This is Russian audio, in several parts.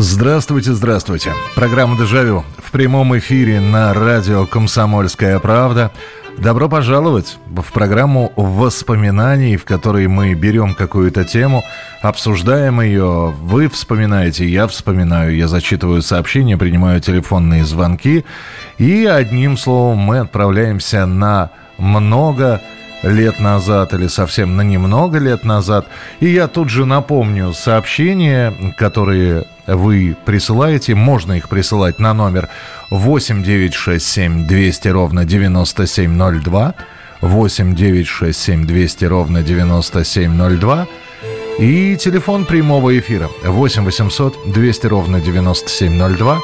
Здравствуйте, здравствуйте. Программа «Дежавю» в прямом эфире на радио «Комсомольская правда». Добро пожаловать в программу воспоминаний, в которой мы берем какую-то тему, обсуждаем ее, вы вспоминаете, я вспоминаю, я зачитываю сообщения, принимаю телефонные звонки, и одним словом мы отправляемся на много лет назад или совсем на немного лет назад. И я тут же напомню сообщения, которые вы присылаете. Можно их присылать на номер 8 967 200 ровно 9702. 8 967 200 ровно 9702. И телефон прямого эфира 8 800 200 ровно 9702.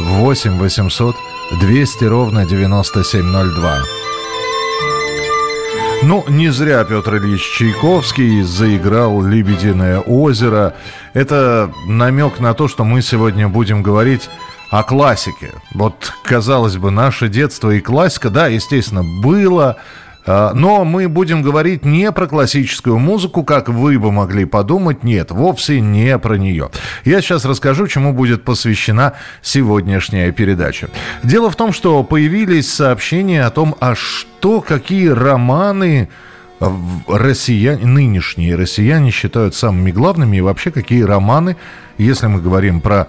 8 800 200 ровно 9702. Ну, не зря Петр Ильич Чайковский заиграл «Лебединое озеро». Это намек на то, что мы сегодня будем говорить о классике. Вот, казалось бы, наше детство и классика, да, естественно, было, но мы будем говорить не про классическую музыку, как вы бы могли подумать. Нет, вовсе не про нее. Я сейчас расскажу, чему будет посвящена сегодняшняя передача. Дело в том, что появились сообщения о том, а что, какие романы россияне, нынешние россияне считают самыми главными и вообще какие романы, если мы говорим про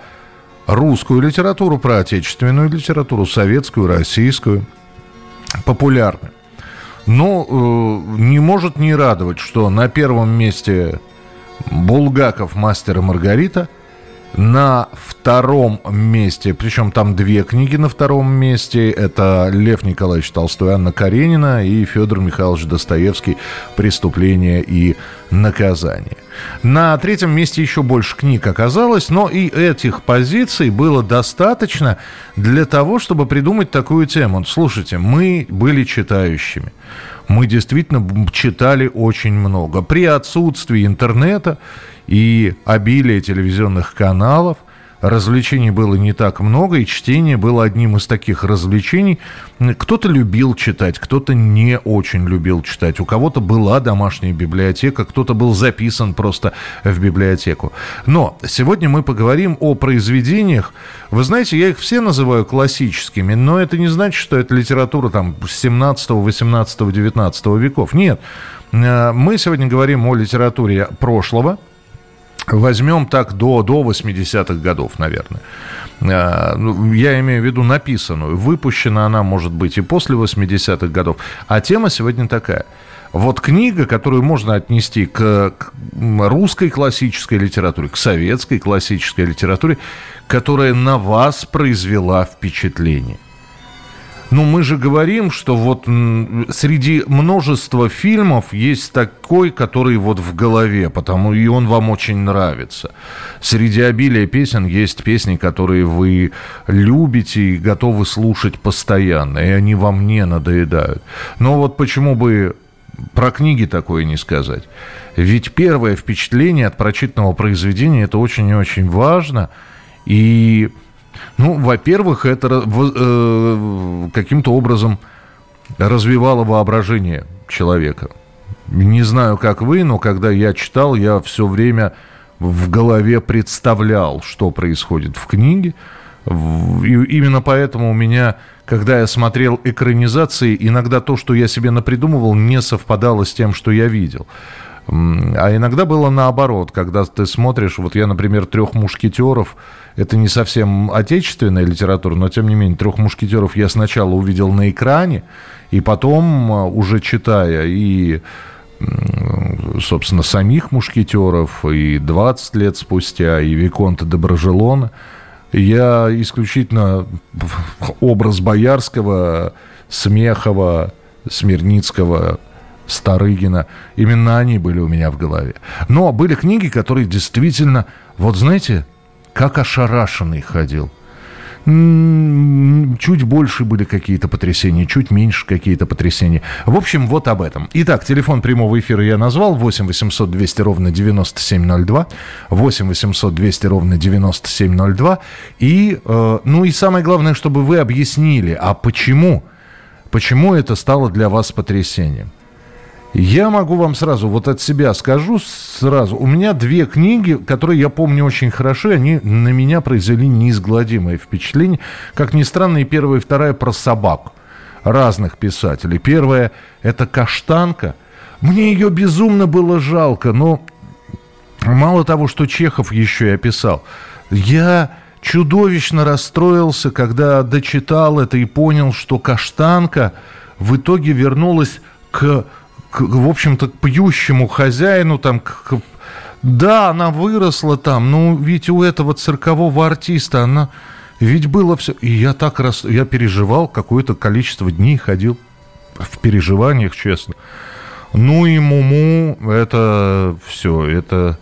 русскую литературу, про отечественную литературу, советскую, российскую, популярны. Ну, э, не может не радовать, что на первом месте Булгаков «Мастер и Маргарита», на втором месте, причем там две книги на втором месте, это Лев Николаевич Толстой, Анна Каренина и Федор Михайлович Достоевский «Преступление и наказание». На третьем месте еще больше книг оказалось, но и этих позиций было достаточно для того, чтобы придумать такую тему. Слушайте, мы были читающими. Мы действительно читали очень много. При отсутствии интернета и обилие телевизионных каналов – развлечений было не так много, и чтение было одним из таких развлечений. Кто-то любил читать, кто-то не очень любил читать. У кого-то была домашняя библиотека, кто-то был записан просто в библиотеку. Но сегодня мы поговорим о произведениях. Вы знаете, я их все называю классическими, но это не значит, что это литература там 17, 18, 19 веков. Нет. Э, мы сегодня говорим о литературе прошлого – Возьмем так до, до 80-х годов, наверное. А, ну, я имею в виду написанную. Выпущена она может быть и после 80-х годов. А тема сегодня такая. Вот книга, которую можно отнести к, к русской классической литературе, к советской классической литературе, которая на вас произвела впечатление. Ну, мы же говорим, что вот среди множества фильмов есть такой, который вот в голове, потому и он вам очень нравится. Среди обилия песен есть песни, которые вы любите и готовы слушать постоянно, и они вам не надоедают. Но вот почему бы про книги такое не сказать? Ведь первое впечатление от прочитанного произведения – это очень и очень важно, и ну, во-первых, это э, каким-то образом развивало воображение человека. Не знаю, как вы, но когда я читал, я все время в голове представлял, что происходит в книге. И именно поэтому у меня, когда я смотрел экранизации, иногда то, что я себе напридумывал, не совпадало с тем, что я видел. А иногда было наоборот, когда ты смотришь, вот я, например, трех мушкетеров, это не совсем отечественная литература, но тем не менее, трех мушкетеров я сначала увидел на экране, и потом, а, уже читая и собственно, самих мушкетеров, и 20 лет спустя, и Виконта Доброжелона, я исключительно образ Боярского, Смехова, Смирницкого, Старыгина. Именно они были у меня в голове. Но были книги, которые действительно, вот знаете, как ошарашенный ходил чуть больше были какие-то потрясения, чуть меньше какие-то потрясения. В общем, вот об этом. Итак, телефон прямого эфира я назвал. 8 800 200 ровно 9702. 8 800 200 ровно 9702. И, э, ну и самое главное, чтобы вы объяснили, а почему, почему это стало для вас потрясением. Я могу вам сразу, вот от себя скажу сразу. У меня две книги, которые я помню очень хорошо, они на меня произвели неизгладимое впечатление. Как ни странно, и первая, и вторая про собак разных писателей. Первая – это «Каштанка». Мне ее безумно было жалко, но мало того, что Чехов еще и описал, я чудовищно расстроился, когда дочитал это и понял, что «Каштанка» в итоге вернулась к к, в общем-то, к пьющему хозяину, там, к, да, она выросла там, но ведь у этого циркового артиста она, ведь было все, и я так раз, я переживал какое-то количество дней, ходил в переживаниях, честно. Ну и Муму, это все, это,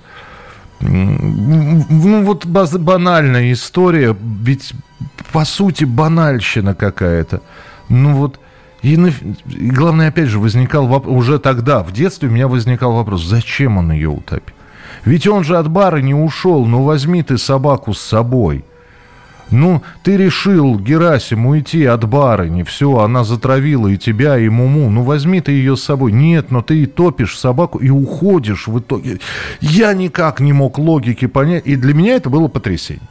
ну вот банальная история, ведь по сути банальщина какая-то. Ну вот, и, и главное, опять же, возникал вопрос, уже тогда, в детстве у меня возникал вопрос, зачем он ее утопил? Ведь он же от бара не ушел, ну возьми ты собаку с собой. Ну, ты решил, Герасим, уйти от барыни, все, она затравила и тебя, и Муму, ну возьми ты ее с собой. Нет, но ты и топишь собаку и уходишь в итоге. Я никак не мог логики понять, и для меня это было потрясение.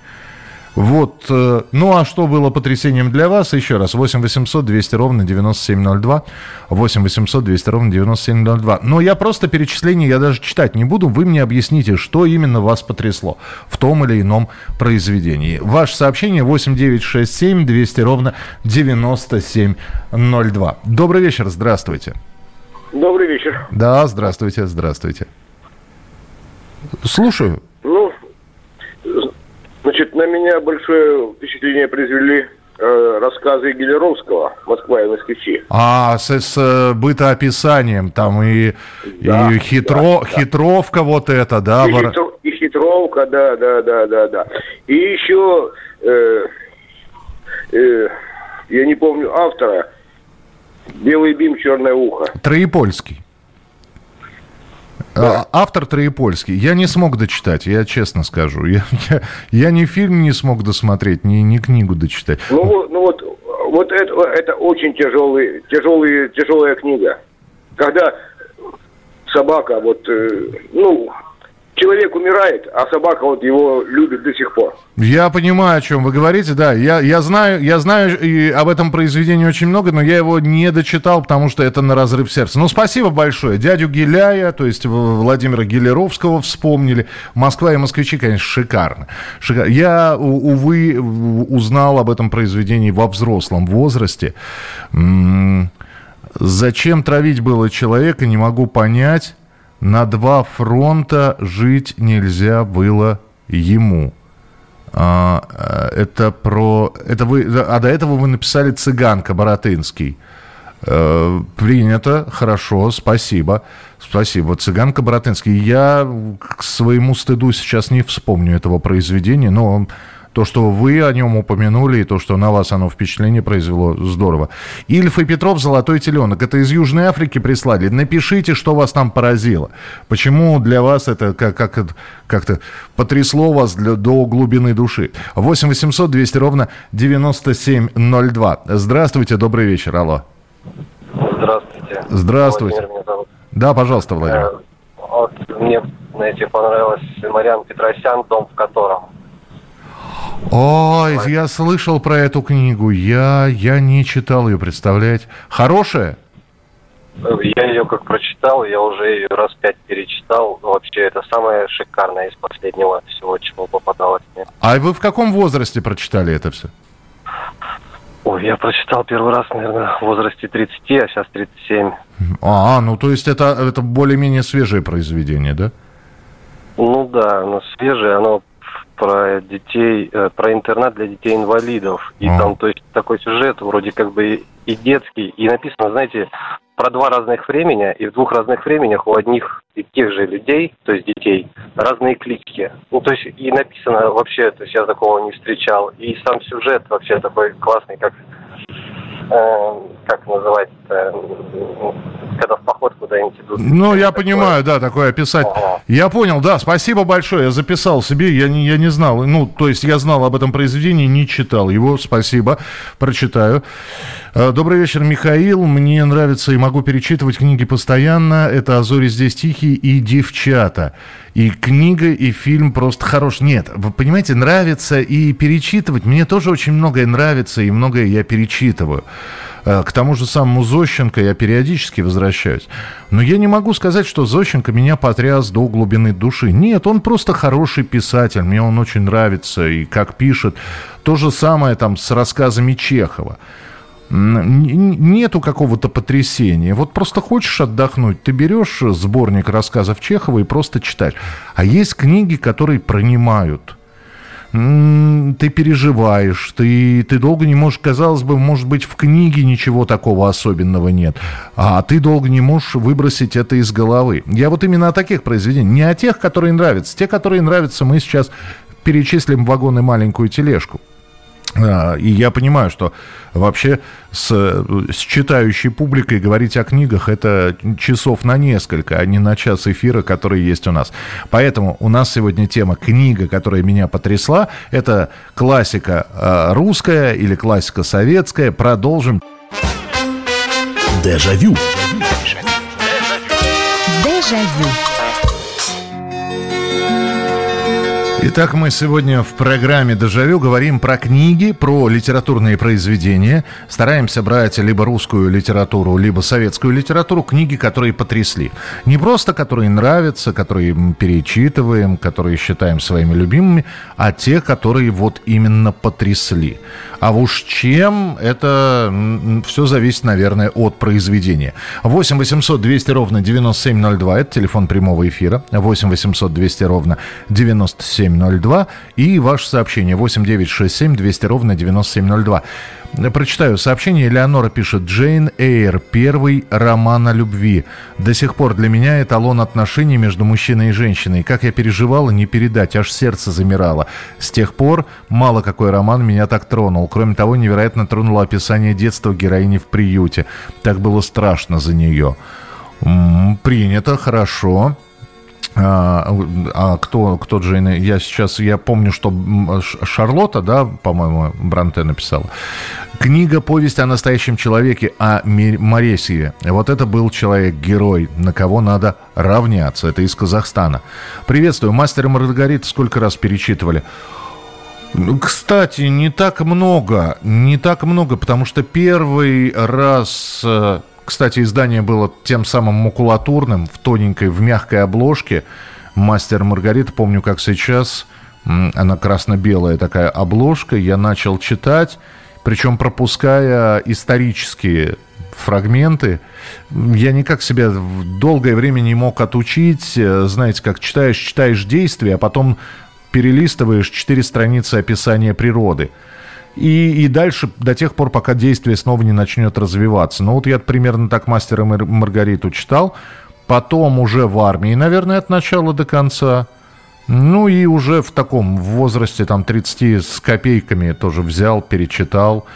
Вот. Э, ну, а что было потрясением для вас? Еще раз. 8 800 200 ровно 9702. 8 800 200 ровно 9702. Но я просто перечисление, я даже читать не буду. Вы мне объясните, что именно вас потрясло в том или ином произведении. Ваше сообщение 8 9 6 7 200 ровно 9702. Добрый вечер, здравствуйте. Добрый вечер. Да, здравствуйте, здравствуйте. Слушаю. На меня большое впечатление произвели э, рассказы Гелеровского «Москва и москвичи». А, с, с э, бытоописанием, там и, да, и хитро, да, хитровка да. вот это, да? И, вор... хитро, и хитровка, да, да, да, да, да. И еще, э, э, я не помню автора, «Белый бим, черное ухо». Троепольский. Да. А, автор Троепольский. Я не смог дочитать, я честно скажу. Я, я, я ни фильм не смог досмотреть, ни, ни книгу дочитать. Ну, ну вот, вот это, это очень тяжелый, тяжелый, тяжелая книга. Когда собака, вот, э, ну, человек умирает, а собака вот его любит до сих пор. Я понимаю, о чем вы говорите, да. Я, я знаю, я знаю и об этом произведении очень много, но я его не дочитал, потому что это на разрыв сердца. Ну, спасибо большое. Дядю Гиляя, то есть Владимира Гилеровского вспомнили. Москва и москвичи, конечно, шикарно. шикарно. Я, увы, узнал об этом произведении во взрослом возрасте. Зачем травить было человека, не могу понять на два фронта жить нельзя было ему. А, э, это про... Это вы, а до этого вы написали «Цыганка» Боротынский. А, принято, хорошо, спасибо. Спасибо. «Цыганка» Боротынский. Я к своему стыду сейчас не вспомню этого произведения, но то, что вы о нем упомянули, и то, что на вас оно впечатление произвело, здорово. Ильф и Петров «Золотой теленок». Это из Южной Африки прислали. Напишите, что вас там поразило. Почему для вас это как, как, как-то потрясло вас для, до глубины души. 8 800 200 ровно 9702. Здравствуйте, добрый вечер. Алло. Здравствуйте. Здравствуйте. Да, пожалуйста, Владимир. Э, вот, мне, знаете, понравилась Мариан Петросян «Дом в котором». Ой, я слышал про эту книгу. Я, я не читал ее, представляете. Хорошая? Я ее как прочитал, я уже ее раз пять перечитал. Вообще, это самое шикарное из последнего всего, чего попадалось мне. А вы в каком возрасте прочитали это все? Ой, я прочитал первый раз, наверное, в возрасте 30, а сейчас 37. А, ну то есть это, это более-менее свежее произведение, да? Ну да, оно свежее, оно про детей, э, про интернат для детей-инвалидов. И там, то есть, такой сюжет вроде как бы и детский, и написано, знаете, про два разных времени, и в двух разных временях у одних и тех же людей, то есть детей, разные клички. Ну, то есть и написано вообще, то есть я такого не встречал. И сам сюжет вообще такой классный, как э, как называть когда в поход куда-нибудь идут. Ну, я такое. понимаю, да, такое описать. Ага. Я понял, да, спасибо большое, я записал себе, я не, я не знал, ну, то есть я знал об этом произведении, не читал его, спасибо, прочитаю. Э, добрый вечер, Михаил, мне нравится и могу перечитывать книги постоянно, это «Азори здесь тихие» и «Девчата». И книга, и фильм просто хорош. Нет, вы понимаете, нравится и перечитывать. Мне тоже очень многое нравится, и многое я перечитываю. Э, к тому же самому Зощенко я периодически возвращаюсь. Но я не могу сказать, что Зощенко меня потряс до глубины души. Нет, он просто хороший писатель. Мне он очень нравится и как пишет. То же самое там с рассказами Чехова нету какого-то потрясения. Вот просто хочешь отдохнуть, ты берешь сборник рассказов Чехова и просто читаешь. А есть книги, которые пронимают ты переживаешь, ты, ты долго не можешь, казалось бы, может быть, в книге ничего такого особенного нет, а ты долго не можешь выбросить это из головы. Я вот именно о таких произведениях, не о тех, которые нравятся. Те, которые нравятся, мы сейчас перечислим вагон и маленькую тележку. А, и я понимаю, что вообще с, с читающей публикой говорить о книгах это часов на несколько, а не на час эфира, который есть у нас. Поэтому у нас сегодня тема книга, которая меня потрясла. Это классика а, русская или классика советская. Продолжим. Дежавю. Дежавю. Итак, мы сегодня в программе «Дежавю» говорим про книги, про литературные произведения. Стараемся брать либо русскую литературу, либо советскую литературу, книги, которые потрясли. Не просто которые нравятся, которые перечитываем, которые считаем своими любимыми, а те, которые вот именно потрясли. А уж чем, это все зависит, наверное, от произведения. 8 800 200 ровно 9702, это телефон прямого эфира. 8 800 200 ровно 9702. И ваше сообщение 8 967 200 ровно 9702. Прочитаю сообщение. Элеонора пишет. Джейн Эйр. Первый роман о любви. До сих пор для меня эталон отношений между мужчиной и женщиной. Как я переживала, не передать. Аж сердце замирало. С тех пор мало какой роман меня так тронул. Кроме того, невероятно тронуло описание детства героини в приюте. Так было страшно за нее. Принято, хорошо. А, а кто, кто Джейн? Я сейчас, я помню, что Шарлотта, да, по-моему, Бранте написала. Книга «Повесть о настоящем человеке» о Моресьеве. Вот это был человек-герой, на кого надо равняться. Это из Казахстана. Приветствую. «Мастер и Маргарита» сколько раз перечитывали? Ну, кстати, не так много. Не так много, потому что первый раз э, кстати, издание было тем самым макулатурным, в тоненькой, в мягкой обложке. Мастер Маргарита, помню, как сейчас, она красно-белая такая обложка, я начал читать, причем пропуская исторические фрагменты. Я никак себя долгое время не мог отучить. Знаете, как читаешь, читаешь действия, а потом перелистываешь четыре страницы описания природы – и, и дальше до тех пор, пока действие снова не начнет развиваться. Ну вот я примерно так «Мастера и Маргариту» читал, потом уже в армии, наверное, от начала до конца. Ну и уже в таком возрасте, там, 30 с копейками тоже взял, перечитал.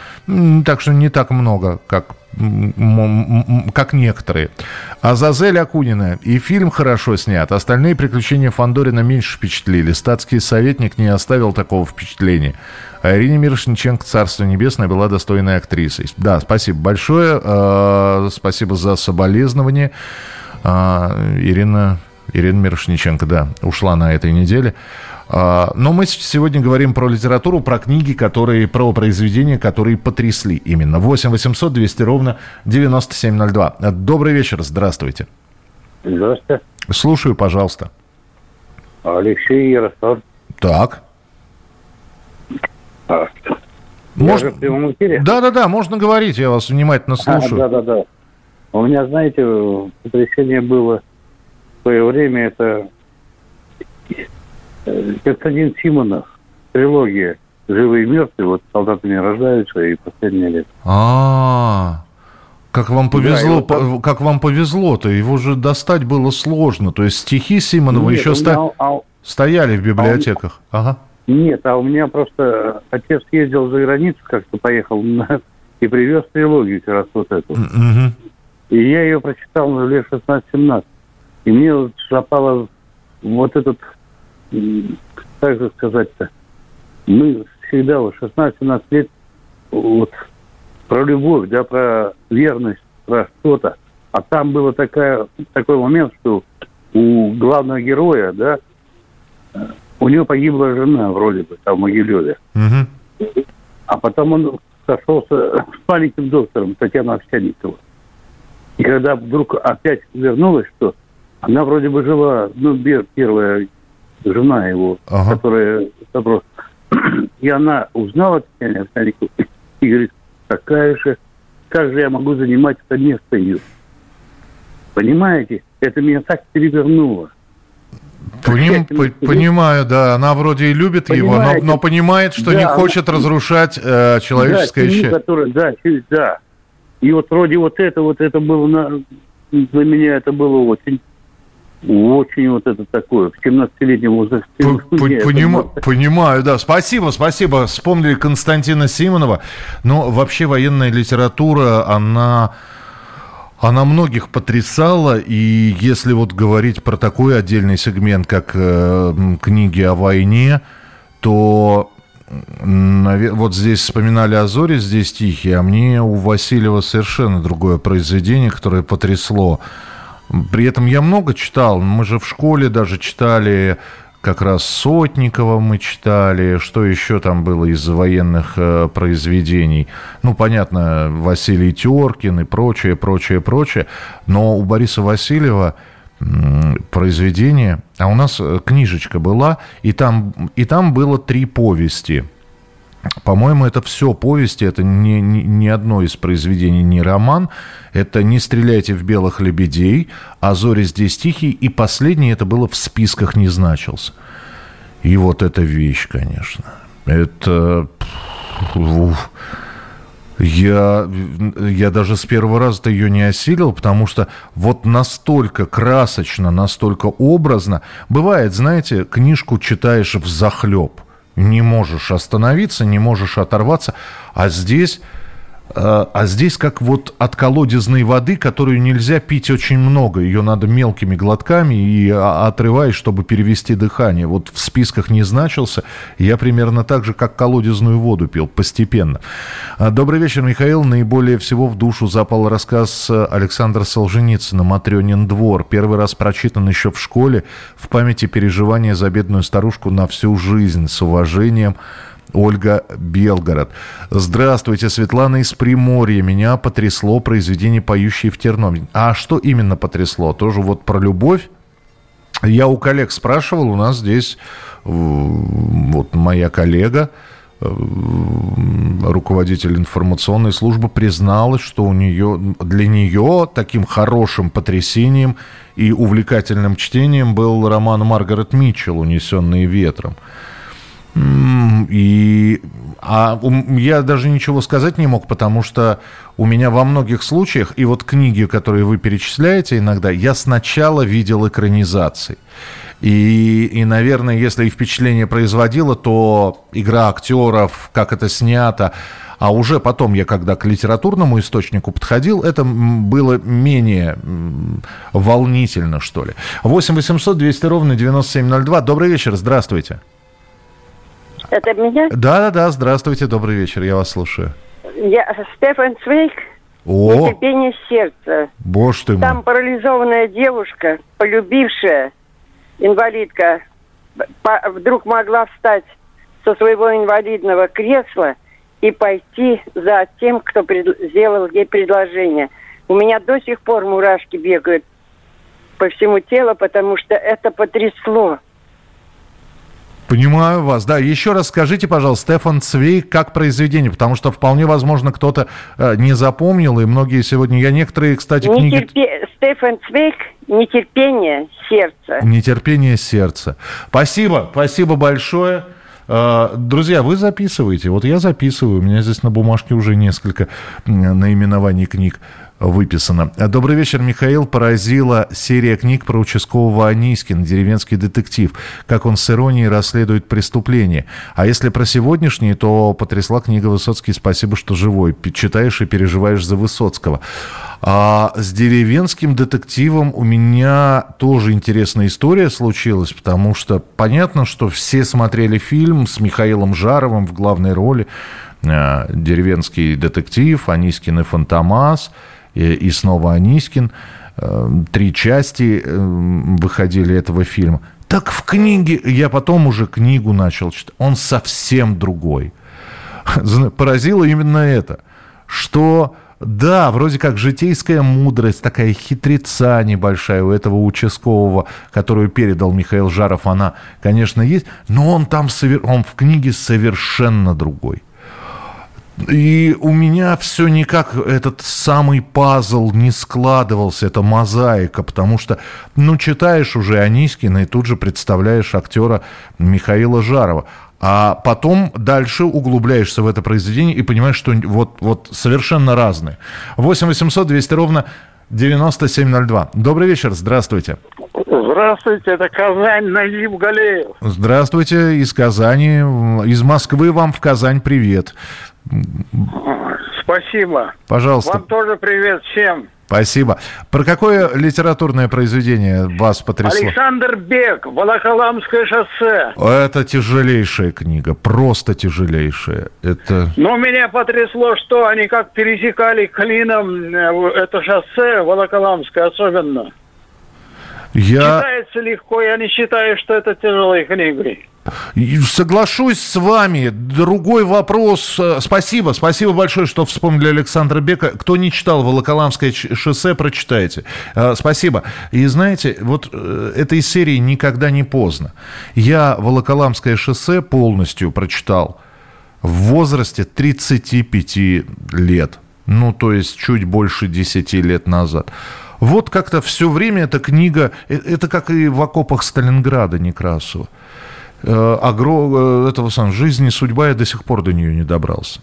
Так что не так много, как как некоторые. Азазель Акунина. И фильм хорошо снят. Остальные приключения Фандорина меньше впечатлили. Статский советник не оставил такого впечатления. А Ирине Мирошниченко, Царство Небесное, была достойной актрисой. Да, спасибо большое. Э, спасибо за соболезнование. Э, Ирина, Ирина Мирошниченко, да, ушла на этой неделе. А, но мы сегодня говорим про литературу, про книги, которые, про произведения, которые потрясли именно. 8 800 200 ровно 9702. Добрый вечер, здравствуйте. Здравствуйте. Слушаю, пожалуйста. Алексей Ярослав. Так. А, эфире? Да, да, да, можно говорить, я вас внимательно слушаю. А, да, да, да. У меня, знаете, потрясение было в свое время, это Э, Константин Симонов, трилогия «Живые и мертвые», вот солдаты не рождаются и последние лет. А, Как вам повезло, да, по, как вам повезло-то, его же достать было сложно. То есть стихи Симонова Нет, еще ста... а... стояли в библиотеках. А... Ага. Нет, а у меня просто отец ездил за границу, как-то поехал на... и привез трилогию как раз вот эту. Угу. И я ее прочитал лет 16-17. И мне вот запало вот этот, как же сказать-то, мы всегда вот 16-17 лет вот про любовь, да, про верность, про что-то. А там было такая, такой момент, что у главного героя, да, у него погибла жена, вроде бы, там в Могилеве. Угу. А потом он сошелся с маленьким доктором Татьяной Овсянниковой. И когда вдруг опять вернулась, что она вроде бы жила, ну, первая жена его, ага. которая вопрос. И она узнала Татьяну Овсянникову и говорит, такая же, как же я могу занимать это место ее? Понимаете? Это меня так перевернуло. Поним, по, понимаю, да, она вроде и любит Понимаете? его, но, но понимает, что да, не хочет она... разрушать э, человеческое да, счастье. Которая, да, да. И вот вроде вот это, вот это было на, для меня это было очень очень вот это такое, в 17-летнем возрасте. Понима, Понимаю, да. Спасибо, спасибо. Вспомнили Константина Симонова. Но вообще военная литература, она... Она многих потрясала, и если вот говорить про такой отдельный сегмент, как э, книги о войне, то вот здесь вспоминали о Зоре, здесь Тихий, а мне у Васильева совершенно другое произведение, которое потрясло. При этом я много читал. Мы же в школе даже читали как раз Сотникова мы читали, что еще там было из военных э, произведений. Ну, понятно, Василий Теркин и прочее, прочее, прочее. Но у Бориса Васильева произведение, а у нас э, книжечка была, и там, и там было три повести – по-моему, это все повести, это не, не, не одно из произведений, не роман. Это «Не стреляйте в белых лебедей», «А зори здесь тихий», и последний это было «В списках не значился». И вот эта вещь, конечно. Это... Я, я даже с первого раза-то ее не осилил, потому что вот настолько красочно, настолько образно. Бывает, знаете, книжку читаешь в захлеб – не можешь остановиться, не можешь оторваться. А здесь а здесь как вот от колодезной воды, которую нельзя пить очень много. Ее надо мелкими глотками и а, отрываешь, чтобы перевести дыхание. Вот в списках не значился. Я примерно так же, как колодезную воду пил, постепенно. А, добрый вечер, Михаил. Наиболее всего в душу запал рассказ Александра Солженицына «Матрёнин двор». Первый раз прочитан еще в школе. В памяти переживания за бедную старушку на всю жизнь. С уважением, Ольга Белгород. Здравствуйте, Светлана из Приморья. Меня потрясло произведение «Поющие в терном». А что именно потрясло? Тоже вот про любовь? Я у коллег спрашивал, у нас здесь вот моя коллега, э, руководитель информационной службы призналась, что у нее, для нее таким хорошим потрясением и увлекательным чтением был роман Маргарет Митчелл «Унесенные ветром». И а я даже ничего сказать не мог, потому что у меня во многих случаях, и вот книги, которые вы перечисляете иногда, я сначала видел экранизации. И, и, наверное, если и впечатление производило, то игра актеров, как это снято, а уже потом я, когда к литературному источнику подходил, это было менее волнительно, что ли. 8 800 200 ровно 9702. Добрый вечер, здравствуйте. Это меня? Да, да, да. Здравствуйте, добрый вечер, я вас слушаю. Я Стефан Цвейк. О! Нетерпение сердца. Боже ты мой. Там парализованная девушка, полюбившая инвалидка, вдруг могла встать со своего инвалидного кресла и пойти за тем, кто пред... сделал ей предложение. У меня до сих пор мурашки бегают по всему телу, потому что это потрясло. Понимаю вас. Да, еще раз скажите, пожалуйста, Стефан Цвей, как произведение, потому что вполне возможно кто-то э, не запомнил, и многие сегодня, я некоторые, кстати, Нетерпе... книги... Стефан Цвейк «Нетерпение сердца». «Нетерпение сердца». Спасибо, спасибо большое. Э, друзья, вы записываете. Вот я записываю. У меня здесь на бумажке уже несколько наименований книг. Выписано. Добрый вечер, Михаил. Поразила серия книг про участкового Анискина, деревенский детектив, как он с иронией расследует преступление. А если про сегодняшние, то потрясла книга Высоцкий «Спасибо, что живой». Читаешь и переживаешь за Высоцкого. А с деревенским детективом у меня тоже интересная история случилась, потому что понятно, что все смотрели фильм с Михаилом Жаровым в главной роли. Э, деревенский детектив, Анискин и Фантомас – и, снова Анискин. Э, три части э, выходили этого фильма. Так в книге, я потом уже книгу начал читать, он совсем другой. Поразило именно это, что да, вроде как житейская мудрость, такая хитреца небольшая у этого участкового, которую передал Михаил Жаров, она, конечно, есть, но он там, он в книге совершенно другой. И у меня все никак этот самый пазл не складывался, это мозаика, потому что, ну, читаешь уже Анискина и тут же представляешь актера Михаила Жарова. А потом дальше углубляешься в это произведение и понимаешь, что вот, вот совершенно разные. 8 800 200 ровно 9702. Добрый вечер, здравствуйте. Здравствуйте, это Казань, Наив Галеев. Здравствуйте, из Казани. Из Москвы вам в Казань привет. Спасибо. Пожалуйста. Вам тоже привет всем. Спасибо. Про какое литературное произведение вас потрясло? Александр Бек, Волоколамское шоссе. Это тяжелейшая книга, просто тяжелейшая. Это... Но меня потрясло, что они как пересекали клином э, это шоссе, Волоколамское особенно. Я... Читается легко, я не считаю, что это тяжелой книгой. Соглашусь с вами. Другой вопрос. Э, спасибо. Спасибо большое, что вспомнили Александра Бека. Кто не читал Волоколамское шоссе, прочитайте. Э, спасибо. И знаете, вот э, этой серии никогда не поздно. Я Волоколамское шоссе полностью прочитал в возрасте 35 лет. Ну, то есть чуть больше 10 лет назад. Вот как-то все время эта книга, это как и в окопах Сталинграда Некрасова. Э, агро, э, этого сам, жизни судьба, я до сих пор до нее не добрался.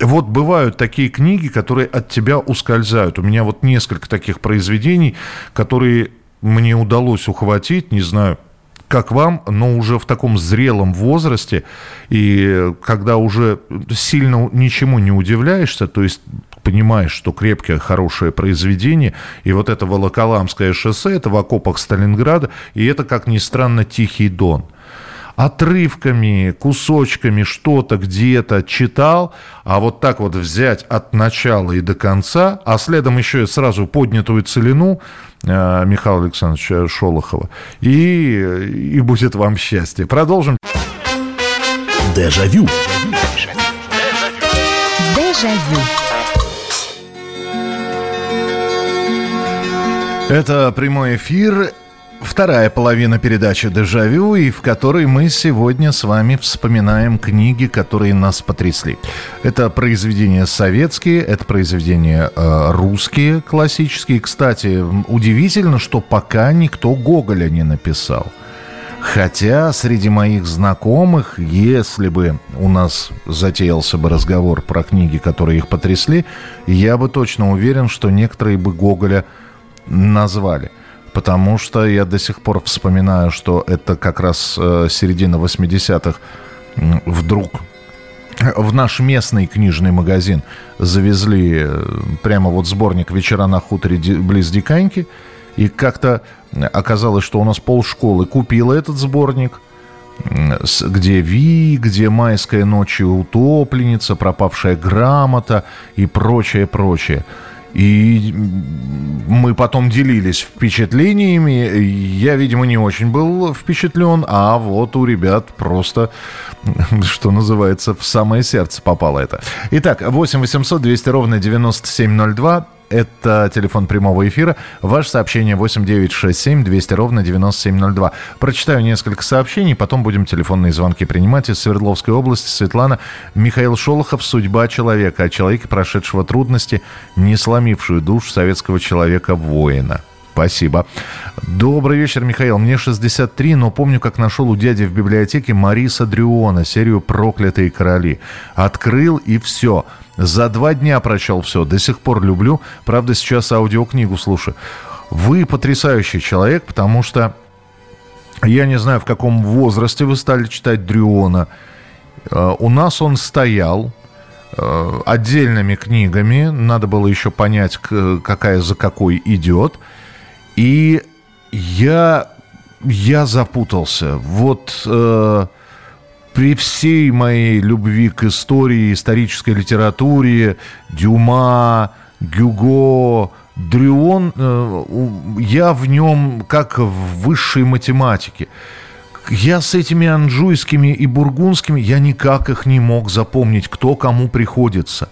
Вот бывают такие книги, которые от тебя ускользают. У меня вот несколько таких произведений, которые мне удалось ухватить, не знаю, как вам, но уже в таком зрелом возрасте, и когда уже сильно ничему не удивляешься, то есть понимаешь, что крепкое, хорошее произведение, и вот это Волоколамское шоссе, это в окопах Сталинграда, и это, как ни странно, Тихий Дон отрывками, кусочками что-то где-то читал, а вот так вот взять от начала и до конца, а следом еще и сразу поднятую целину э, Михаила Александровича Шолохова, и, и будет вам счастье. Продолжим. Дежавю. Дежавю. Это прямой эфир Вторая половина передачи «Дежавю», и в которой мы сегодня с вами вспоминаем книги, которые нас потрясли. Это произведения советские, это произведения э, русские, классические. Кстати, удивительно, что пока никто Гоголя не написал. Хотя среди моих знакомых, если бы у нас затеялся бы разговор про книги, которые их потрясли, я бы точно уверен, что некоторые бы Гоголя назвали – потому что я до сих пор вспоминаю, что это как раз э, середина 80-х вдруг в наш местный книжный магазин завезли э, прямо вот сборник «Вечера на хуторе близ Диканьки», и как-то оказалось, что у нас полшколы купила этот сборник, где Ви, где «Майская ночь и утопленница», «Пропавшая грамота» и прочее, прочее. И мы потом делились впечатлениями. Я, видимо, не очень был впечатлен, а вот у ребят просто, что называется, в самое сердце попало это. Итак, 8 800 200 ровно 9702. Это телефон прямого эфира. Ваше сообщение 8967 200 ровно 9702. Прочитаю несколько сообщений, потом будем телефонные звонки принимать. Из Свердловской области Светлана Михаил Шолохов «Судьба человека». О человеке, прошедшего трудности, не сломившую душ советского человека-воина. Спасибо. Добрый вечер, Михаил. Мне 63, но помню, как нашел у дяди в библиотеке Мариса Дрюона, серию «Проклятые короли». Открыл и все. За два дня прочел все. До сих пор люблю. Правда, сейчас аудиокнигу слушаю. Вы потрясающий человек, потому что я не знаю, в каком возрасте вы стали читать Дрюона. Э, у нас он стоял э, отдельными книгами. Надо было еще понять, какая за какой идет. И я, я запутался. Вот э, при всей моей любви к истории, исторической литературе, Дюма, Гюго, Дрюон, э, я в нем как в высшей математике. Я с этими анжуйскими и бургундскими, я никак их не мог запомнить, кто кому приходится.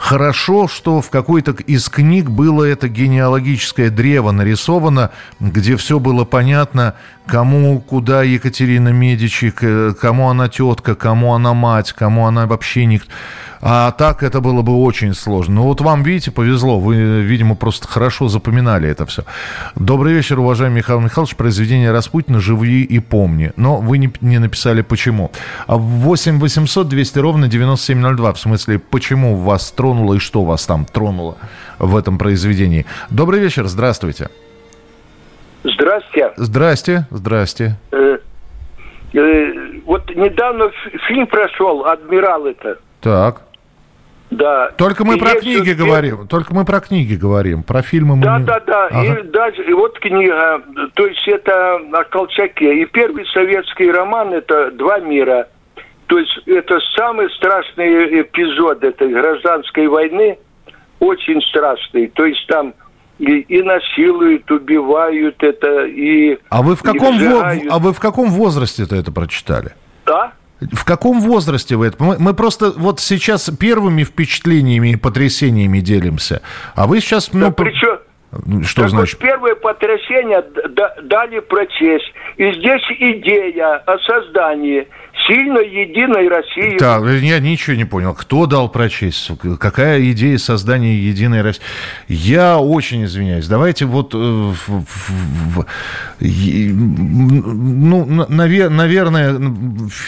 Хорошо, что в какой-то из книг было это генеалогическое древо нарисовано, где все было понятно, кому куда Екатерина Медичи, кому она тетка, кому она мать, кому она вообще никто. А так это было бы очень сложно. Ну вот вам, видите, повезло. Вы, видимо, просто хорошо запоминали это все. Добрый вечер, уважаемый Михаил Михайлович. Произведение Распутина «Живи и помни». Но вы не, не написали почему. 8 800 200 ровно 9702. В смысле, почему вас тронуло и что вас там тронуло в этом произведении. Добрый вечер, здравствуйте. Здрасте. Здрасте, здрасте. Э, э, вот недавно фильм прошел «Адмирал» это. Так. Да. Только мы и про книги все... говорим. Только мы про книги говорим. Про фильмы мы да, не... Да, да, да. И даже и вот книга, то есть это о Колчаке. И первый советский роман это «Два мира». То есть это самый страшный эпизод этой гражданской войны. Очень страшный. То есть там и, и насилуют, убивают это, и... А вы в каком, во... а вы в каком возрасте это, это прочитали? Да. В каком возрасте вы это? Мы, мы просто вот сейчас первыми впечатлениями и потрясениями делимся. А вы сейчас... Ну, да, причем... Что так значит? Вот первое потрясение дали прочесть. И здесь идея о создании сильной единой России. Так, я ничего не понял. Кто дал прочесть? Какая идея создания единой России? Я очень извиняюсь. Давайте вот... Э, ну, наверное,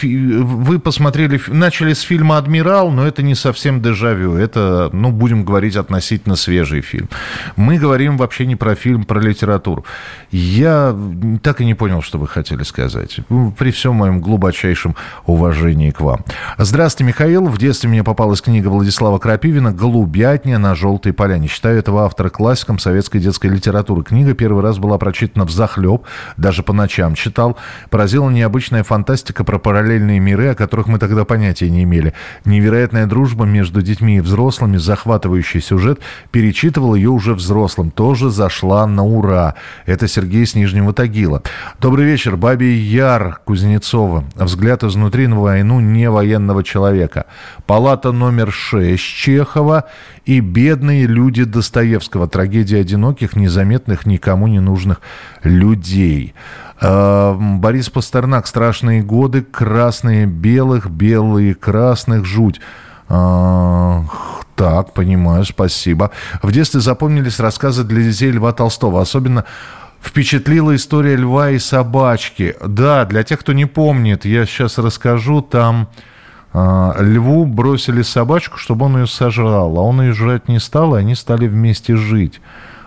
вы посмотрели... Начали с фильма «Адмирал», но это не совсем дежавю. Это, ну, будем говорить, относительно свежий фильм. Мы говорим вообще не про фильм, про литературу. Я так и не понял, что вы хотели сказать. При всем моем глубочайшем уважении к вам. Здравствуйте, Михаил. В детстве мне попалась книга Владислава Крапивина «Голубятня на желтой поляне». Считаю этого автора классиком советской детской литературы. Книга первый раз была прочитана в захлеб, даже по ночам читал. Поразила необычная фантастика про параллельные миры, о которых мы тогда понятия не имели. Невероятная дружба между детьми и взрослыми, захватывающий сюжет. Перечитывал ее уже взрослым. Тоже зашла на ура. Это Сергей с Нижнего Тагила. Добрый вечер. Бабий Яр Кузнецова. Взгляд из изнутри на войну не военного человека. Палата номер 6 Чехова и «Бедные люди» Достоевского. Трагедия одиноких, незаметных, никому не нужных людей. А, Борис Пастернак «Страшные годы», «Красные белых», «Белые красных», «Жуть». А, так, понимаю, спасибо. В детстве запомнились рассказы для детей Льва Толстого, особенно впечатлила история льва и собачки. Да, для тех, кто не помнит, я сейчас расскажу, там э, льву бросили собачку, чтобы он ее сожрал, а он ее жрать не стал, и они стали вместе жить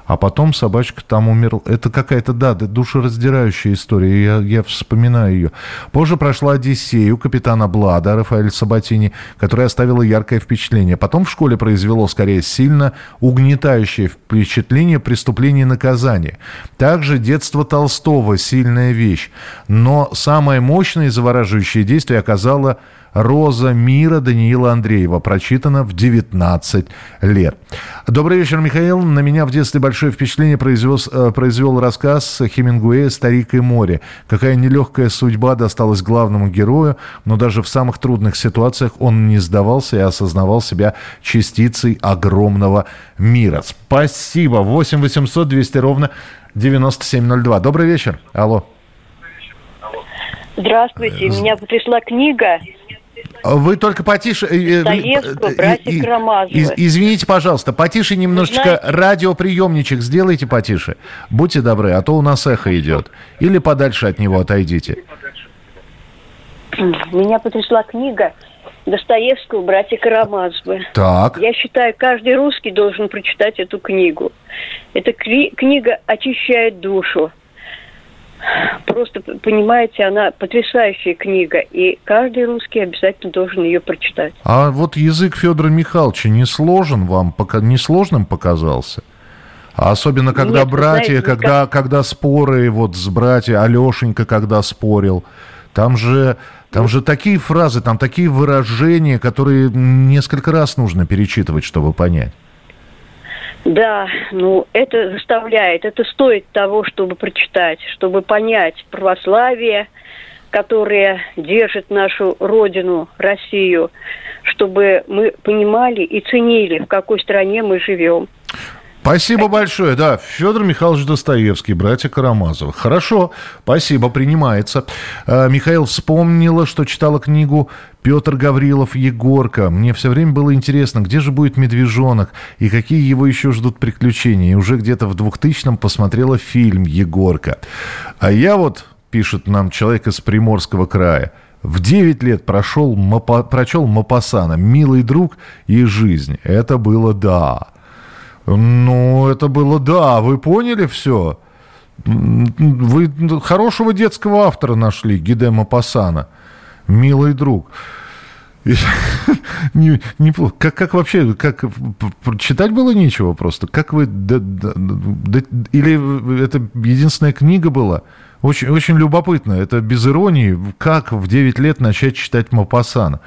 а потом собачка там умерла. Это какая-то, да, душераздирающая история, я, я вспоминаю ее. Позже прошла Одиссею капитана Блада Рафаэль Сабатини, которая оставила яркое впечатление. Потом в школе произвело, скорее, сильно угнетающее впечатление преступления и наказания. Также детство Толстого – сильная вещь. Но самое мощное и завораживающее действие оказало «Роза мира» Даниила Андреева. Прочитано в 19 лет. Добрый вечер, Михаил. На меня в детстве большое впечатление произвел, э, произвел рассказ Хемингуэя «Старик и море». Какая нелегкая судьба досталась главному герою, но даже в самых трудных ситуациях он не сдавался и осознавал себя частицей огромного мира. Спасибо. 8 800 200 ровно 9702. Добрый вечер. Алло. Здравствуйте. У меня пришла книга Вы только потише... Достоевского, братья Карамазовы. Извините, пожалуйста, потише немножечко радиоприемничек сделайте потише. Будьте добры, а то у нас эхо идет. Или подальше от него отойдите. Меня потрясла книга Достоевского «Братья Карамазовы». Так. Я считаю, каждый русский должен прочитать эту книгу. Эта книга очищает душу. Просто, понимаете, она потрясающая книга, и каждый русский обязательно должен ее прочитать. А вот язык Федора Михайловича не сложен вам, пока не сложным показался? Особенно когда Нет, братья, знаете, когда, как... когда споры вот с братьями, Алешенька когда спорил, там же, там же такие фразы, там такие выражения, которые несколько раз нужно перечитывать, чтобы понять. Да, ну это заставляет, это стоит того, чтобы прочитать, чтобы понять православие, которое держит нашу родину, Россию, чтобы мы понимали и ценили, в какой стране мы живем. Спасибо большое. Да, Федор Михайлович Достоевский, братья Карамазовы. Хорошо, спасибо, принимается. А, Михаил вспомнила, что читала книгу Петр Гаврилов «Егорка». Мне все время было интересно, где же будет медвежонок и какие его еще ждут приключения. И уже где-то в 2000-м посмотрела фильм «Егорка». А я вот, пишет нам человек из Приморского края, в 9 лет прошел, прочел Мапасана «Милый друг и жизнь». Это было да. Ну, это было да, вы поняли все? Вы хорошего детского автора нашли, Гидема Пасана. Милый друг. не, не, как, как вообще, как читать было нечего просто? Как вы, да, да, да, или это единственная книга была? Очень, очень любопытно, это без иронии, как в 9 лет начать читать Мапасана.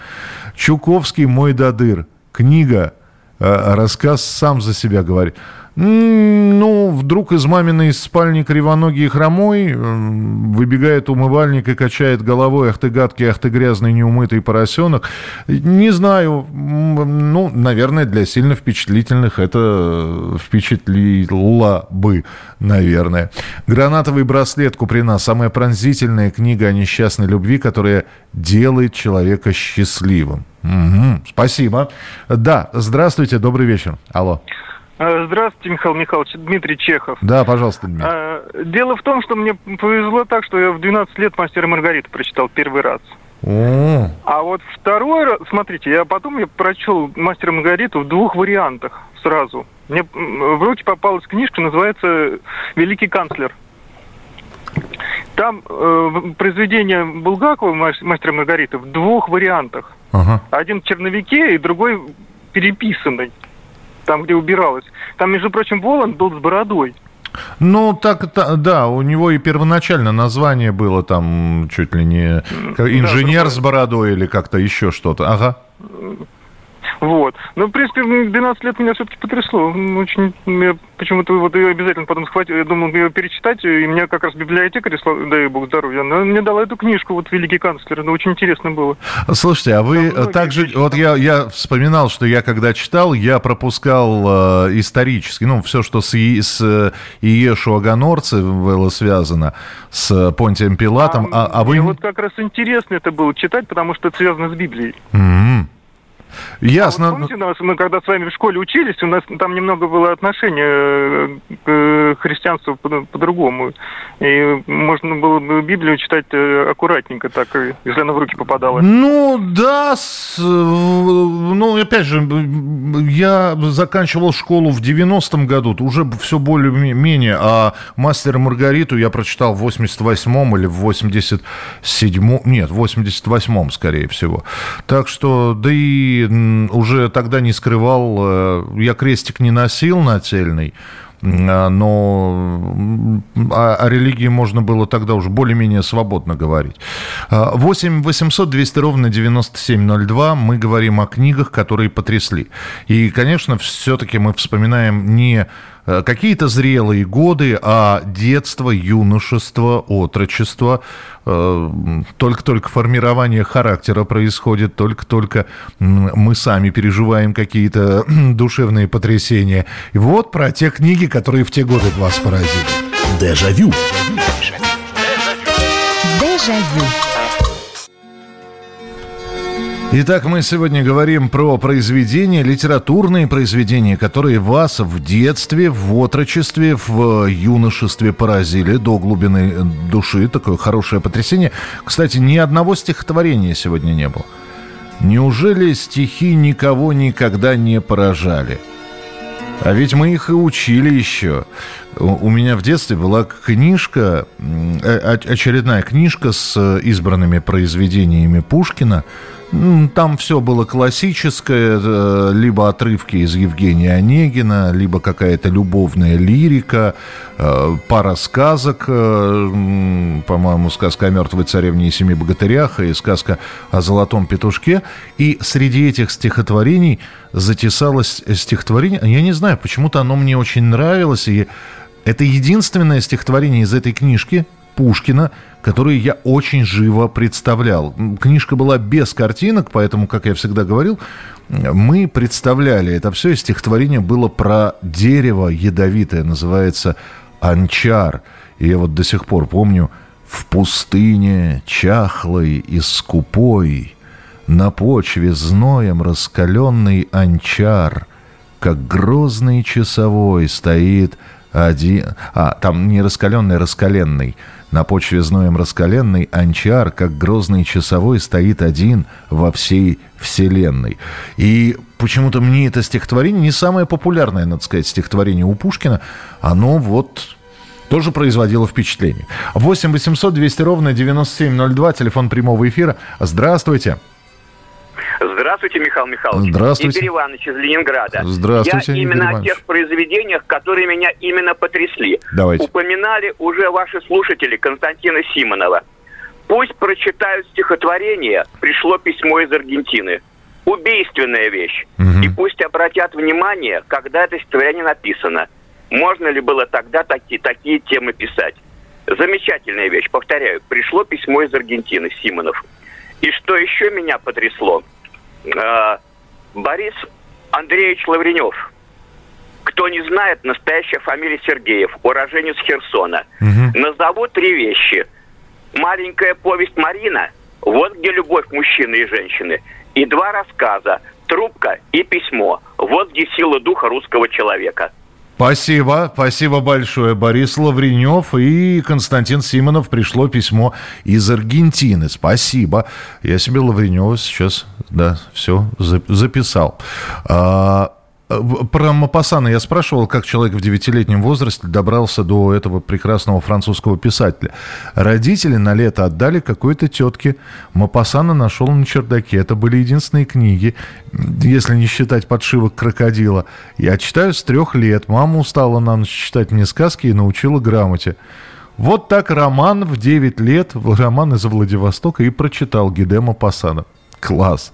Чуковский «Мой Дадыр», книга рассказ сам за себя говорит. Ну, вдруг из маминой спальни кривоногий и хромой выбегает умывальник и качает головой, ах ты гадкий, ах ты грязный, неумытый поросенок. Не знаю, ну, наверное, для сильно впечатлительных это впечатлило бы, наверное. «Гранатовый браслет» Куприна, самая пронзительная книга о несчастной любви, которая делает человека счастливым. Угу, спасибо. Да, здравствуйте, добрый вечер. Алло. А, здравствуйте, Михаил Михайлович. Дмитрий Чехов. Да, пожалуйста, Дмитрий. А, дело в том, что мне повезло так, что я в 12 лет «Мастера Маргариту» прочитал первый раз. О. А вот второй раз, смотрите, я потом я прочел «Мастера Маргариту» в двух вариантах сразу. Мне в руки попалась книжка, называется «Великий канцлер». Там э, произведение Булгакова «Мастера Маргариты» в двух вариантах. Ага. Один в черновике и другой переписанный там, где убиралось. Там, между прочим, Воланд был с бородой. Ну, так, да, у него и первоначально название было там чуть ли не инженер да, с бородой или как-то еще что-то. Ага. Вот. Но, в принципе, 12 лет меня все-таки потрясло. Очень, я почему-то вот ее обязательно потом схватил. Я думал ее перечитать, и мне как раз библиотекарь, дай бог здоровья, она мне дала эту книжку, вот «Великий канцлер». Ну, очень интересно было. Слушайте, а вы Там также... Вещи, вот я, я вспоминал, что я когда читал, я пропускал э, исторически, ну, все, что с, с э, Иешу Аганорце было связано, с Понтием Пилатом. А, а, а вы... Мне вот как раз интересно это было читать, потому что это связано с Библией. Mm-hmm. Ясно. А вот помните, нас, мы когда с вами в школе учились, у нас там немного было отношение э, к христианству по-другому. И можно было бы Библию читать э, аккуратненько, так, если она в руки попадала. Ну, да. С, ну, опять же, я заканчивал школу в 90-м году, уже все более-менее, а «Мастер Маргариту» я прочитал в 88-м или в 87-м, нет, в 88-м, скорее всего. Так что, да и уже тогда не скрывал, э, я крестик не носил нательный, а, но о, о религии можно было тогда уже более-менее свободно говорить. 8 800 200 ровно 9702. Мы говорим о книгах, которые потрясли. И, конечно, все-таки мы вспоминаем не какие-то зрелые годы, а детство, юношество, отрочество, э, только-только формирование характера происходит, только-только мы сами переживаем какие-то душевные потрясения. И вот про те книги, которые в те годы вас поразили. Дежавю. Дежавю. Итак, мы сегодня говорим про произведения, литературные произведения, которые вас в детстве, в отрочестве, в юношестве поразили до глубины души. Такое хорошее потрясение. Кстати, ни одного стихотворения сегодня не было. Неужели стихи никого никогда не поражали? А ведь мы их и учили еще. У меня в детстве была книжка, э, очередная книжка с избранными произведениями Пушкина – там все было классическое, э, либо отрывки из Евгения Онегина, либо какая-то любовная лирика, э, пара сказок, э, по-моему, сказка о мертвой царевне и семи богатырях и сказка о золотом петушке. И среди этих стихотворений затесалось стихотворение, я не знаю, почему-то оно мне очень нравилось, и это единственное стихотворение из этой книжки Пушкина, которые я очень живо представлял. Книжка была без картинок, поэтому, как я всегда говорил, мы представляли это все, и стихотворение было про дерево ядовитое, называется «Анчар». И я вот до сих пор помню «В пустыне чахлой и скупой, на почве зноем раскаленный анчар, как грозный часовой стоит один... А, там не раскаленный, а раскаленный – на почве зноем раскаленный Анчар, как грозный часовой, стоит один во всей вселенной. И почему-то мне это стихотворение не самое популярное, надо сказать, стихотворение у Пушкина. Оно вот тоже производило впечатление. 8 800 200 ровно 9702, телефон прямого эфира. Здравствуйте. Здравствуйте, Михаил Михайлович. Здравствуйте. Игорь Иванович из Ленинграда. Здравствуйте, Я именно о тех произведениях, которые меня именно потрясли. Давайте. Упоминали уже ваши слушатели Константина Симонова. Пусть прочитают стихотворение «Пришло письмо из Аргентины». Убийственная вещь. Угу. И пусть обратят внимание, когда это стихотворение написано. Можно ли было тогда такие, такие темы писать? Замечательная вещь, повторяю. Пришло письмо из Аргентины, Симонов. И что еще меня потрясло – Борис Андреевич Лавренев. Кто не знает, настоящая фамилия Сергеев, уроженец Херсона. Угу. Назову три вещи. Маленькая повесть Марина, вот где любовь мужчины и женщины. И два рассказа, трубка и письмо. Вот где сила духа русского человека. Спасибо, спасибо большое. Борис Лавренев и Константин Симонов. Пришло письмо из Аргентины. Спасибо. Я себе Лавренева сейчас, да, все записал. А, про Мапасана я спрашивал, как человек в девятилетнем возрасте добрался до этого прекрасного французского писателя. Родители на лето отдали какой-то тетке. Мапасана нашел на чердаке. Это были единственные книги, если не считать подшивок крокодила. Я читаю с трех лет. Мама устала на ночь читать мне сказки и научила грамоте. Вот так роман в 9 лет, роман из Владивостока, и прочитал Гиде Мапасана. Класс.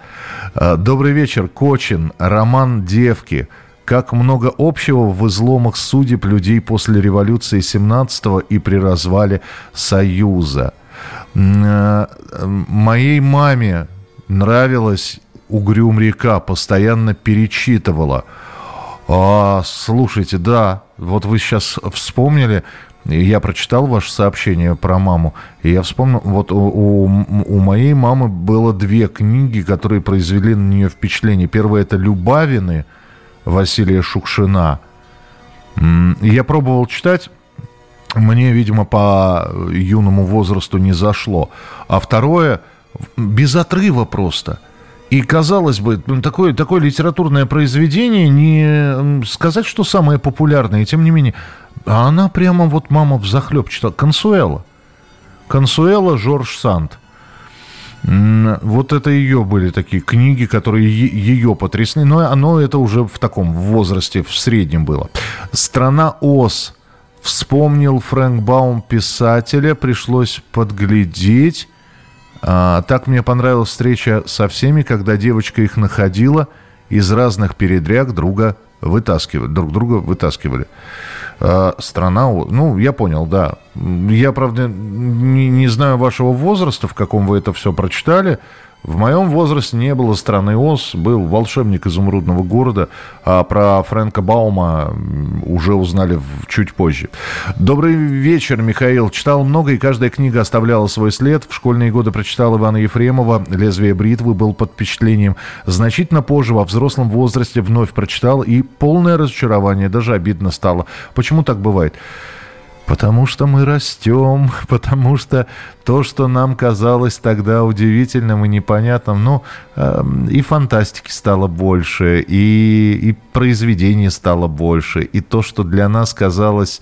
А, добрый вечер, Кочин. Роман «Девки». Как много общего в изломах судеб людей после революции 17-го и при развале Союза. А, моей маме нравилась «Угрюм река», постоянно перечитывала. А, слушайте, да, вот вы сейчас вспомнили, я прочитал ваше сообщение про маму, и я вспомнил, вот у, у, моей мамы было две книги, которые произвели на нее впечатление. Первая это «Любавины» Василия Шукшина. Я пробовал читать, мне, видимо, по юному возрасту не зашло. А второе, без отрыва просто – и, казалось бы, ну, такое, такое литературное произведение, не сказать, что самое популярное, и тем не менее, а она прямо вот мама в захлеб читала. Консуэла. Консуэла Жорж Санд. Вот это ее были такие книги, которые ее потрясли. Но оно это уже в таком возрасте, в среднем было. «Страна Оз». Вспомнил Фрэнк Баум писателя, пришлось подглядеть. А, так мне понравилась встреча со всеми, когда девочка их находила, из разных передряг друга вытаскивали, друг друга вытаскивали. А, страна, ну, я понял, да. Я, правда, не, не знаю вашего возраста, в каком вы это все прочитали. В моем возрасте не было страны Оз, был волшебник изумрудного города, а про Фрэнка Баума уже узнали чуть позже. Добрый вечер, Михаил. Читал много, и каждая книга оставляла свой след. В школьные годы прочитал Ивана Ефремова «Лезвие бритвы», был под впечатлением. Значительно позже, во взрослом возрасте, вновь прочитал, и полное разочарование, даже обидно стало. Почему так бывает? Потому что мы растем, потому что то, что нам казалось тогда удивительным и непонятным, ну, э, и фантастики стало больше, и, и произведений стало больше, и то, что для нас казалось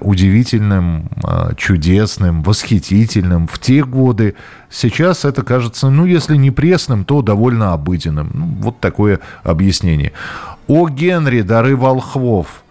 удивительным, а, чудесным, восхитительным в те годы. Сейчас это кажется, ну, если не пресным, то довольно обыденным. Ну, вот такое объяснение. О Генри, дары волхвов.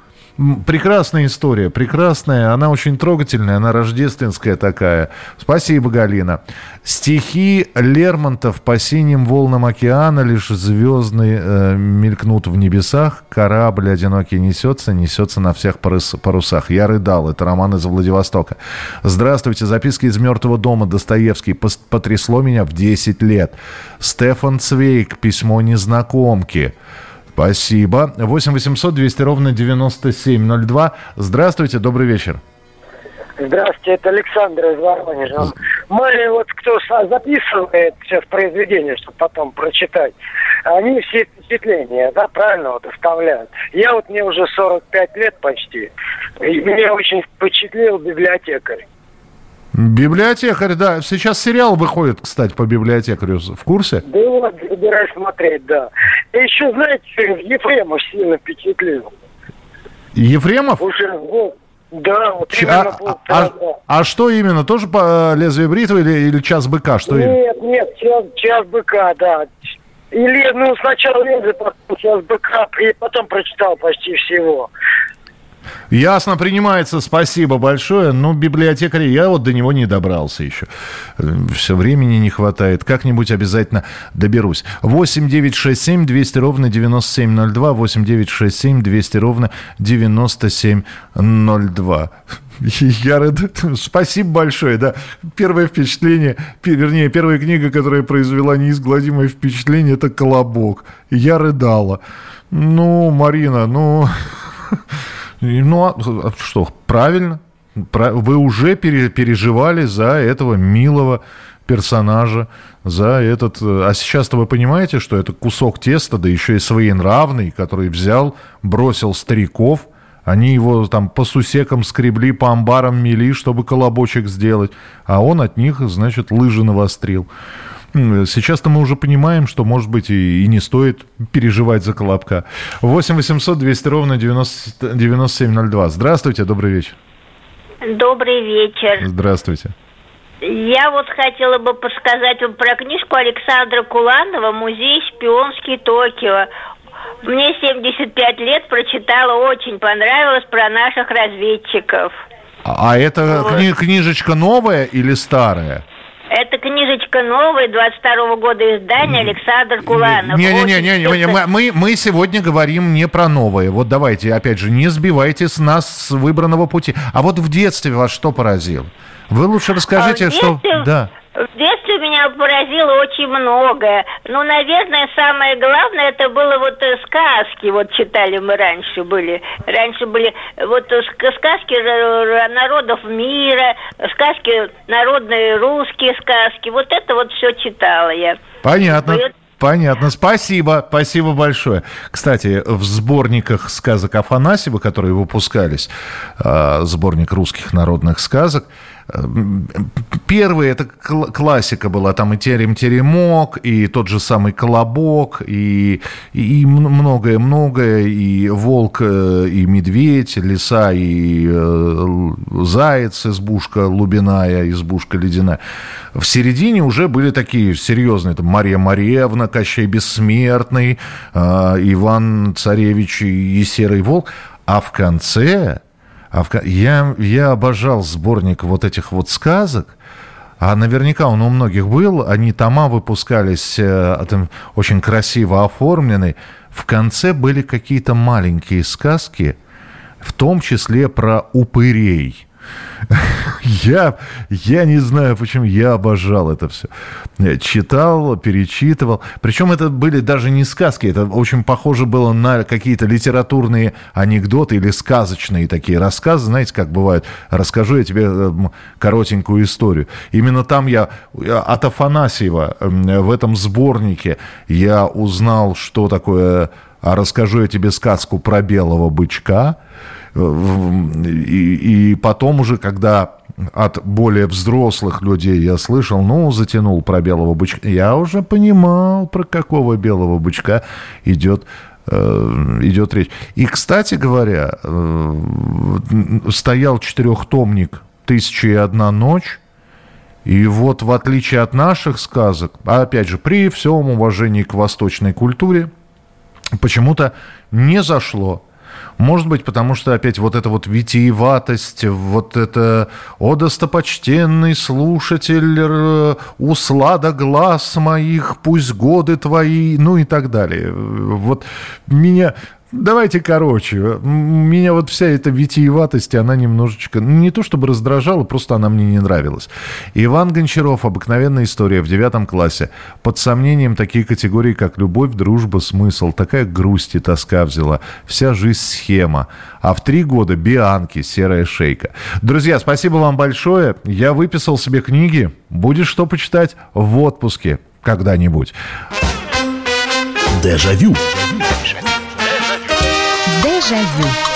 Прекрасная история, прекрасная, она очень трогательная, она рождественская такая. Спасибо, Галина. Стихи Лермонтов по синим волнам океана, лишь звездные э, мелькнут в небесах, корабль одинокий несется, несется на всех парусах. Я рыдал, это роман из Владивостока. Здравствуйте, записки из «Мертвого дома» Достоевский потрясло меня в 10 лет. Стефан Цвейк, письмо незнакомки. Спасибо. 8 800 200 ровно 9702. Здравствуйте, добрый вечер. Здравствуйте, это Александр из Воронежа. Мы вот кто записывает сейчас произведение, чтобы потом прочитать, они все впечатления, да, правильно вот оставляют. Я вот мне уже 45 лет почти, и меня очень впечатлил библиотекарь. Библиотекарь, да. Сейчас сериал выходит, кстати, по библиотекарю. В курсе? Да вот, собираюсь смотреть, да. И еще, знаете, Ефремов сильно впечатлил. Ефремов? Уже, вот, да, вот Ч- именно. А, вот, а, да. а что именно? Тоже по лезвию бритвы или, или час быка? Что нет, именно? нет, час, час быка, да. Или, ну, сначала лезвие, потом час быка, и потом прочитал почти всего. Ясно, принимается. Спасибо большое. Ну, библиотекарь, я вот до него не добрался еще. Все времени не хватает. Как-нибудь обязательно доберусь. 8 9 6 7 200 ровно 9702. 8 9 6 7 200 ровно 9702. Я рад. Спасибо большое, да. Первое впечатление, вернее, первая книга, которая произвела неизгладимое впечатление, это «Колобок». Я рыдала. Ну, Марина, ну... Ну, а, а что, правильно. Вы уже переживали за этого милого персонажа, за этот... А сейчас-то вы понимаете, что это кусок теста, да еще и своенравный, который взял, бросил стариков, они его там по сусекам скребли, по амбарам мели, чтобы колобочек сделать, а он от них, значит, лыжи навострил. Сейчас-то мы уже понимаем, что, может быть, и, и не стоит переживать за Колобка. 8 800 200 ровно 90, 9702. Здравствуйте, добрый вечер. Добрый вечер. Здравствуйте. Я вот хотела бы подсказать вам про книжку Александра Куланова «Музей шпионский Токио». Мне 75 лет, прочитала, очень понравилось про наших разведчиков. А, а это вот. кни- книжечка новая или старая? Это книжечка новая, 22 года издания, Александр Куланов. Не-не-не, не, мы, мы, сегодня говорим не про новое. Вот давайте, опять же, не сбивайте с нас с выбранного пути. А вот в детстве вас что поразило? Вы лучше расскажите, а что... Да. В детстве меня поразило очень многое. Ну, наверное, самое главное, это было вот э, сказки. Вот читали мы раньше были. Раньше были вот э, сказки народов мира, сказки народные русские сказки. Вот это вот все читала я. Понятно. И Понятно, спасибо, спасибо большое. Кстати, в сборниках сказок Афанасьева, которые выпускались, сборник русских народных сказок, Первый это классика была, там и терем-теремок, и тот же самый колобок, и, и многое-многое, и волк, э, и медведь, лиса, и э, заяц, избушка лубиная, избушка ледяная. В середине уже были такие серьезные, там Мария Маревна, Кощей Бессмертный, э, Иван Царевич и Серый волк. А в конце а в... я, я обожал сборник вот этих вот сказок. А наверняка он у многих был. Они тома выпускались э, очень красиво оформлены. В конце были какие-то маленькие сказки, в том числе про упырей. Я, я не знаю, почему я обожал это все. Читал, перечитывал. Причем это были даже не сказки, это очень похоже было на какие-то литературные анекдоты или сказочные такие рассказы. Знаете, как бывает, расскажу я тебе э, коротенькую историю. Именно там я от Афанасьева в этом сборнике я узнал, что такое а расскажу я тебе сказку про белого бычка. И, и потом уже, когда от более взрослых людей я слышал, ну, затянул про белого бычка, я уже понимал, про какого белого бычка идет э, идет речь. И, кстати говоря, э, стоял четырехтомник «Тысяча и одна ночь», и вот в отличие от наших сказок, а опять же, при всем уважении к восточной культуре, почему-то не зашло может быть, потому что опять вот эта вот витиеватость, вот это «О, достопочтенный слушатель, услада глаз моих, пусть годы твои», ну и так далее. Вот меня Давайте короче. Меня вот вся эта витиеватость, она немножечко, ну, не то чтобы раздражала, просто она мне не нравилась. Иван Гончаров, обыкновенная история в девятом классе. Под сомнением такие категории, как любовь, дружба, смысл. Такая грусть и тоска взяла. Вся жизнь схема. А в три года Бианки, серая шейка. Друзья, спасибо вам большое. Я выписал себе книги. Будешь что почитать в отпуске когда-нибудь. Дежавю. Дежавю. Jaillot.